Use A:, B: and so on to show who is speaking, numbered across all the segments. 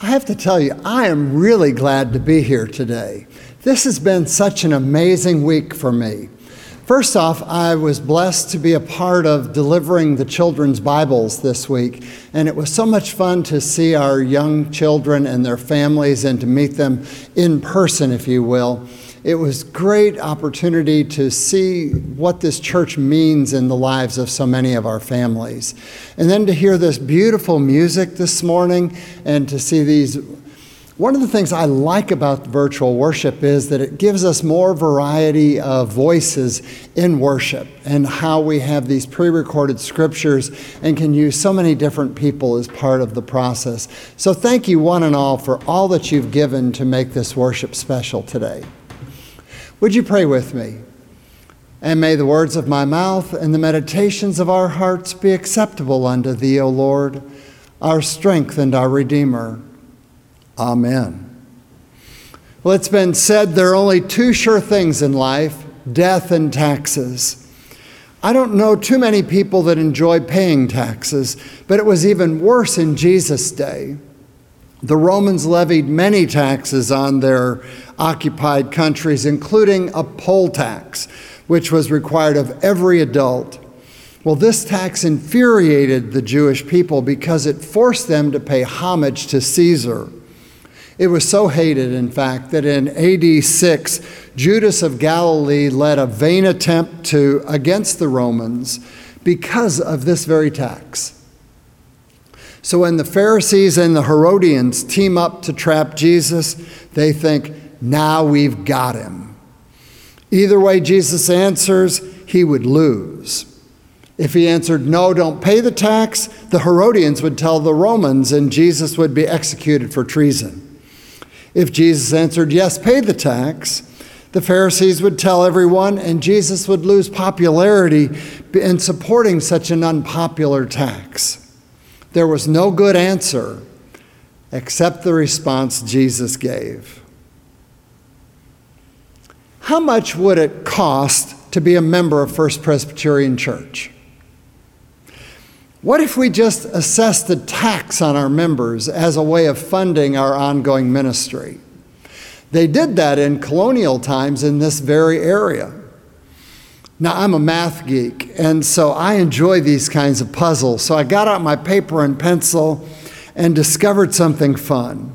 A: I have to tell you, I am really glad to be here today. This has been such an amazing week for me. First off, I was blessed to be a part of delivering the children's Bibles this week, and it was so much fun to see our young children and their families and to meet them in person, if you will. It was great opportunity to see what this church means in the lives of so many of our families. And then to hear this beautiful music this morning and to see these one of the things I like about virtual worship is that it gives us more variety of voices in worship and how we have these pre recorded scriptures and can use so many different people as part of the process. So, thank you, one and all, for all that you've given to make this worship special today. Would you pray with me? And may the words of my mouth and the meditations of our hearts be acceptable unto thee, O Lord, our strength and our Redeemer. Amen. Well, it's been said there are only two sure things in life death and taxes. I don't know too many people that enjoy paying taxes, but it was even worse in Jesus' day. The Romans levied many taxes on their occupied countries, including a poll tax, which was required of every adult. Well, this tax infuriated the Jewish people because it forced them to pay homage to Caesar. It was so hated, in fact, that in AD 6, Judas of Galilee led a vain attempt to against the Romans because of this very tax. So when the Pharisees and the Herodians team up to trap Jesus, they think, now we've got him. Either way Jesus answers, he would lose. If he answered, No, don't pay the tax, the Herodians would tell the Romans and Jesus would be executed for treason. If Jesus answered, Yes, pay the tax, the Pharisees would tell everyone, and Jesus would lose popularity in supporting such an unpopular tax. There was no good answer except the response Jesus gave. How much would it cost to be a member of First Presbyterian Church? What if we just assessed the tax on our members as a way of funding our ongoing ministry? They did that in colonial times in this very area. Now, I'm a math geek, and so I enjoy these kinds of puzzles. So I got out my paper and pencil and discovered something fun.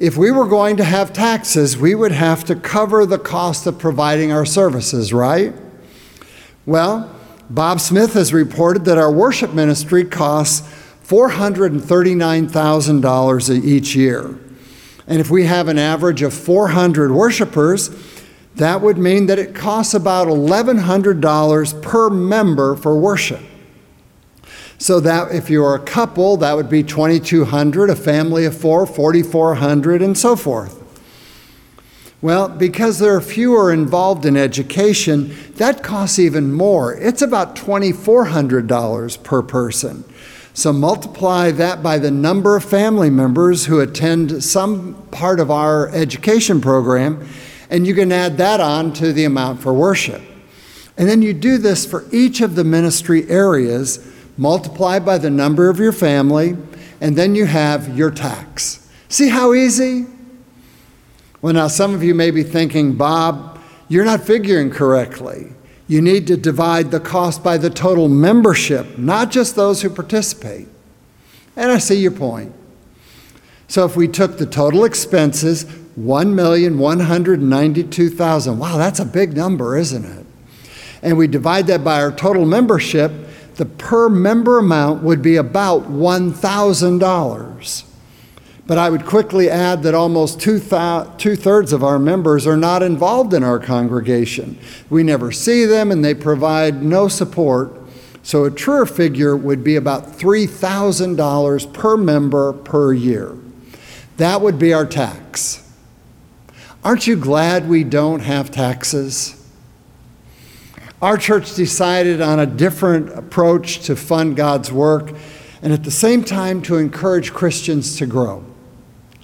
A: If we were going to have taxes, we would have to cover the cost of providing our services, right? Well, Bob Smith has reported that our worship ministry costs $439,000 each year. And if we have an average of 400 worshipers, that would mean that it costs about $1,100 per member for worship. So that if you're a couple, that would be 2,200, a family of four, 4,400, and so forth. Well, because there are fewer involved in education, that costs even more. It's about $2,400 per person. So multiply that by the number of family members who attend some part of our education program, and you can add that on to the amount for worship. And then you do this for each of the ministry areas, multiply by the number of your family, and then you have your tax. See how easy? Well, now some of you may be thinking, Bob, you're not figuring correctly. You need to divide the cost by the total membership, not just those who participate. And I see your point. So if we took the total expenses, 1,192,000, wow, that's a big number, isn't it? And we divide that by our total membership, the per member amount would be about $1,000. But I would quickly add that almost two, two thirds of our members are not involved in our congregation. We never see them and they provide no support. So a truer figure would be about $3,000 per member per year. That would be our tax. Aren't you glad we don't have taxes? Our church decided on a different approach to fund God's work and at the same time to encourage Christians to grow.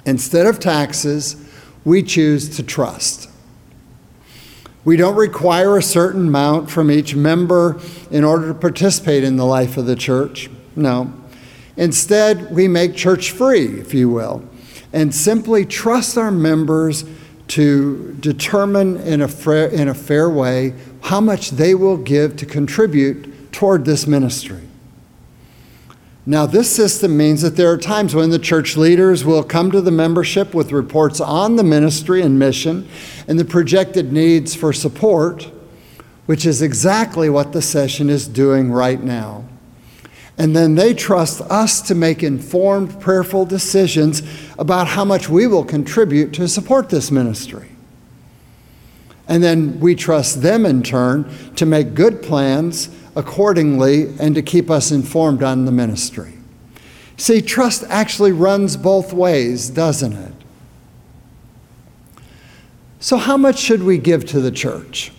A: Instead of taxes, we choose to trust. We don't require a certain amount from each member in order to participate in the life of the church. No. Instead, we make church free, if you will, and simply trust our members to determine in a, fair, in a fair way how much they will give to contribute toward this ministry. Now, this system means that there are times when the church leaders will come to the membership with reports on the ministry and mission and the projected needs for support, which is exactly what the session is doing right now. And then they trust us to make informed, prayerful decisions about how much we will contribute to support this ministry. And then we trust them in turn to make good plans accordingly and to keep us informed on the ministry. See, trust actually runs both ways, doesn't it? So, how much should we give to the church?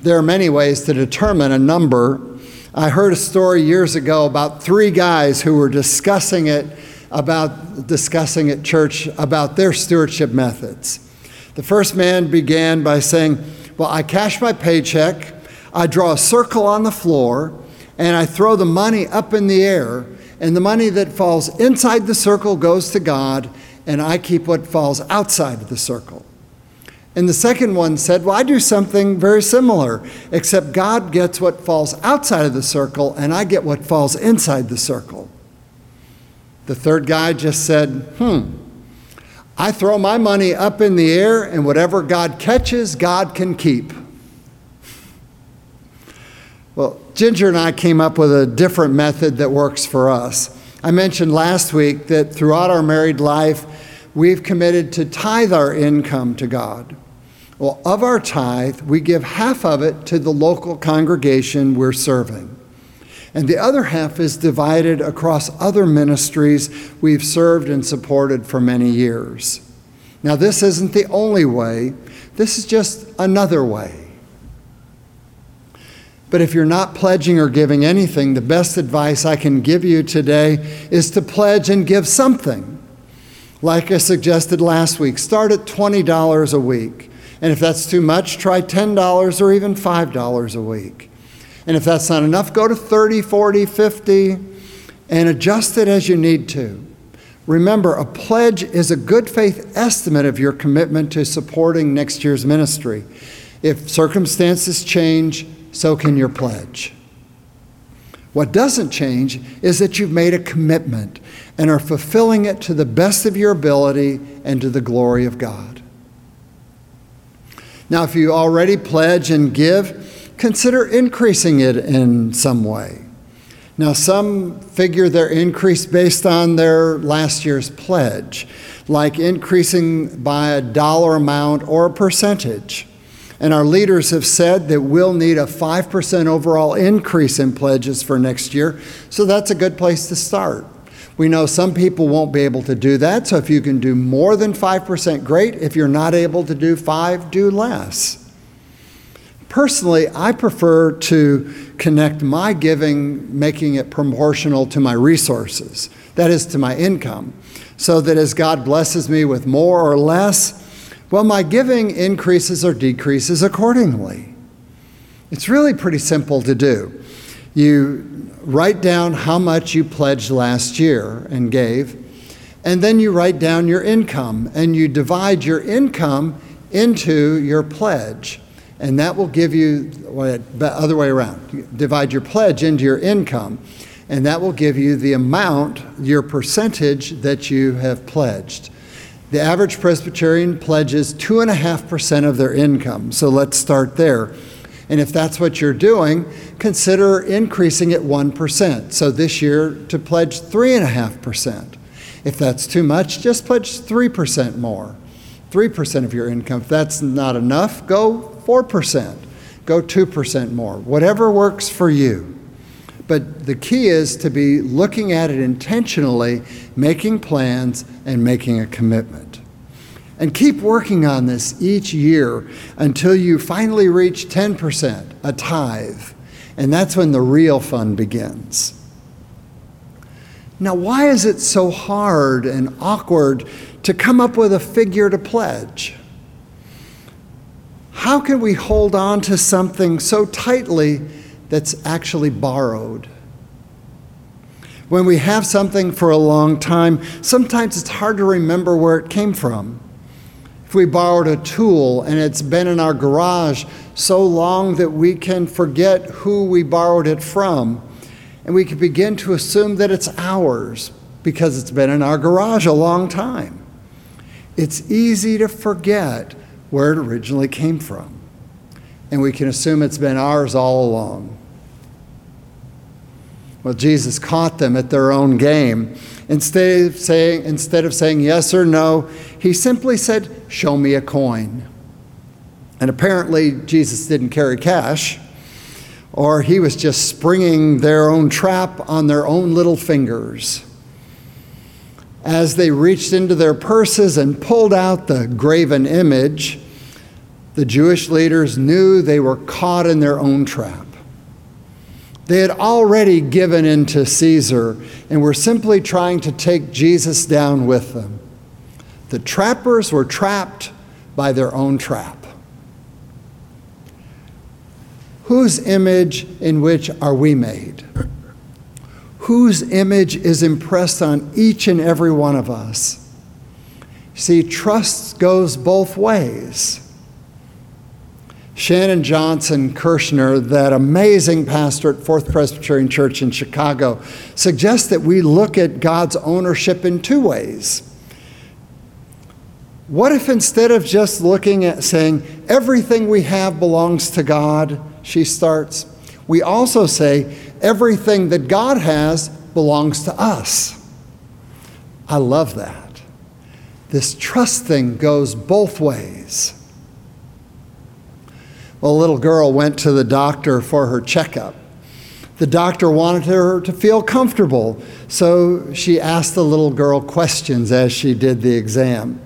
A: There are many ways to determine a number. I heard a story years ago about three guys who were discussing it about discussing at church about their stewardship methods. The first man began by saying, Well, I cash my paycheck, I draw a circle on the floor, and I throw the money up in the air, and the money that falls inside the circle goes to God, and I keep what falls outside of the circle. And the second one said, Well, I do something very similar, except God gets what falls outside of the circle, and I get what falls inside the circle. The third guy just said, Hmm, I throw my money up in the air, and whatever God catches, God can keep. Well, Ginger and I came up with a different method that works for us. I mentioned last week that throughout our married life, we've committed to tithe our income to God. Well, of our tithe, we give half of it to the local congregation we're serving. And the other half is divided across other ministries we've served and supported for many years. Now, this isn't the only way, this is just another way. But if you're not pledging or giving anything, the best advice I can give you today is to pledge and give something. Like I suggested last week, start at $20 a week. And if that's too much, try $10 or even $5 a week. And if that's not enough, go to 30, 40, 50 and adjust it as you need to. Remember, a pledge is a good faith estimate of your commitment to supporting next year's ministry. If circumstances change, so can your pledge. What doesn't change is that you've made a commitment and are fulfilling it to the best of your ability and to the glory of God. Now, if you already pledge and give, consider increasing it in some way. Now, some figure their increase based on their last year's pledge, like increasing by a dollar amount or a percentage. And our leaders have said that we'll need a 5% overall increase in pledges for next year, so that's a good place to start. We know some people won't be able to do that, so if you can do more than 5%, great. If you're not able to do 5, do less. Personally, I prefer to connect my giving, making it proportional to my resources, that is, to my income, so that as God blesses me with more or less, well, my giving increases or decreases accordingly. It's really pretty simple to do. You write down how much you pledged last year and gave, and then you write down your income, and you divide your income into your pledge and that will give you the other way around. Divide your pledge into your income, and that will give you the amount, your percentage that you have pledged. The average Presbyterian pledges 2.5% of their income, so let's start there. And if that's what you're doing, consider increasing it 1%. So this year to pledge 3.5%. If that's too much, just pledge 3% more. 3% of your income. If that's not enough, go 4%, go 2% more, whatever works for you. But the key is to be looking at it intentionally, making plans, and making a commitment. And keep working on this each year until you finally reach 10%, a tithe. And that's when the real fun begins. Now, why is it so hard and awkward to come up with a figure to pledge? How can we hold on to something so tightly that's actually borrowed? When we have something for a long time, sometimes it's hard to remember where it came from. If we borrowed a tool and it's been in our garage so long that we can forget who we borrowed it from, and we can begin to assume that it's ours because it's been in our garage a long time. It's easy to forget where it originally came from, and we can assume it's been ours all along. Well, Jesus caught them at their own game. Instead of saying, instead of saying yes or no, he simply said, Show me a coin. And apparently, Jesus didn't carry cash, or he was just springing their own trap on their own little fingers. As they reached into their purses and pulled out the graven image, the Jewish leaders knew they were caught in their own trap. They had already given in to Caesar and were simply trying to take Jesus down with them. The trappers were trapped by their own trap. Whose image in which are we made? Whose image is impressed on each and every one of us? See, trust goes both ways. Shannon Johnson Kershner, that amazing pastor at Fourth Presbyterian Church in Chicago, suggests that we look at God's ownership in two ways. What if instead of just looking at saying everything we have belongs to God, she starts, we also say everything that God has belongs to us. I love that. This trust thing goes both ways. A little girl went to the doctor for her checkup. The doctor wanted her to feel comfortable, so she asked the little girl questions as she did the exam.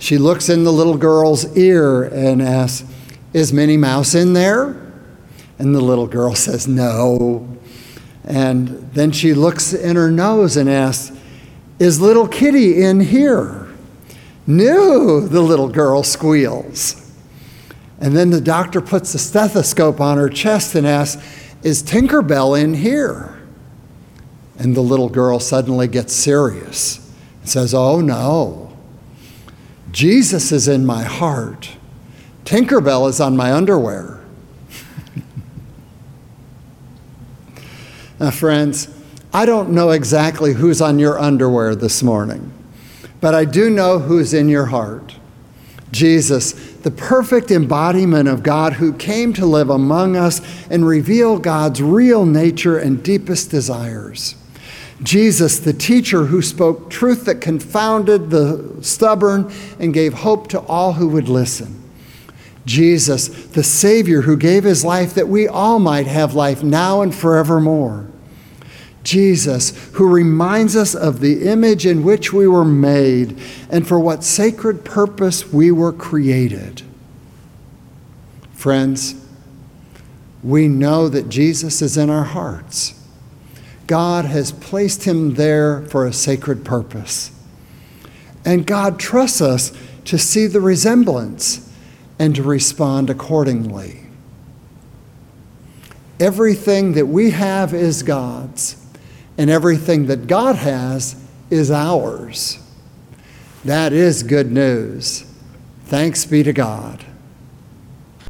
A: She looks in the little girl's ear and asks, Is Minnie Mouse in there? And the little girl says, No. And then she looks in her nose and asks, Is little Kitty in here? No, the little girl squeals. And then the doctor puts the stethoscope on her chest and asks, Is Tinkerbell in here? And the little girl suddenly gets serious and says, Oh no. Jesus is in my heart. Tinkerbell is on my underwear. now, friends, I don't know exactly who's on your underwear this morning, but I do know who's in your heart. Jesus, the perfect embodiment of God who came to live among us and reveal God's real nature and deepest desires. Jesus, the teacher who spoke truth that confounded the stubborn and gave hope to all who would listen. Jesus, the Savior who gave his life that we all might have life now and forevermore. Jesus, who reminds us of the image in which we were made and for what sacred purpose we were created. Friends, we know that Jesus is in our hearts. God has placed him there for a sacred purpose. And God trusts us to see the resemblance and to respond accordingly. Everything that we have is God's and everything that God has is ours. That is good news. Thanks be to God.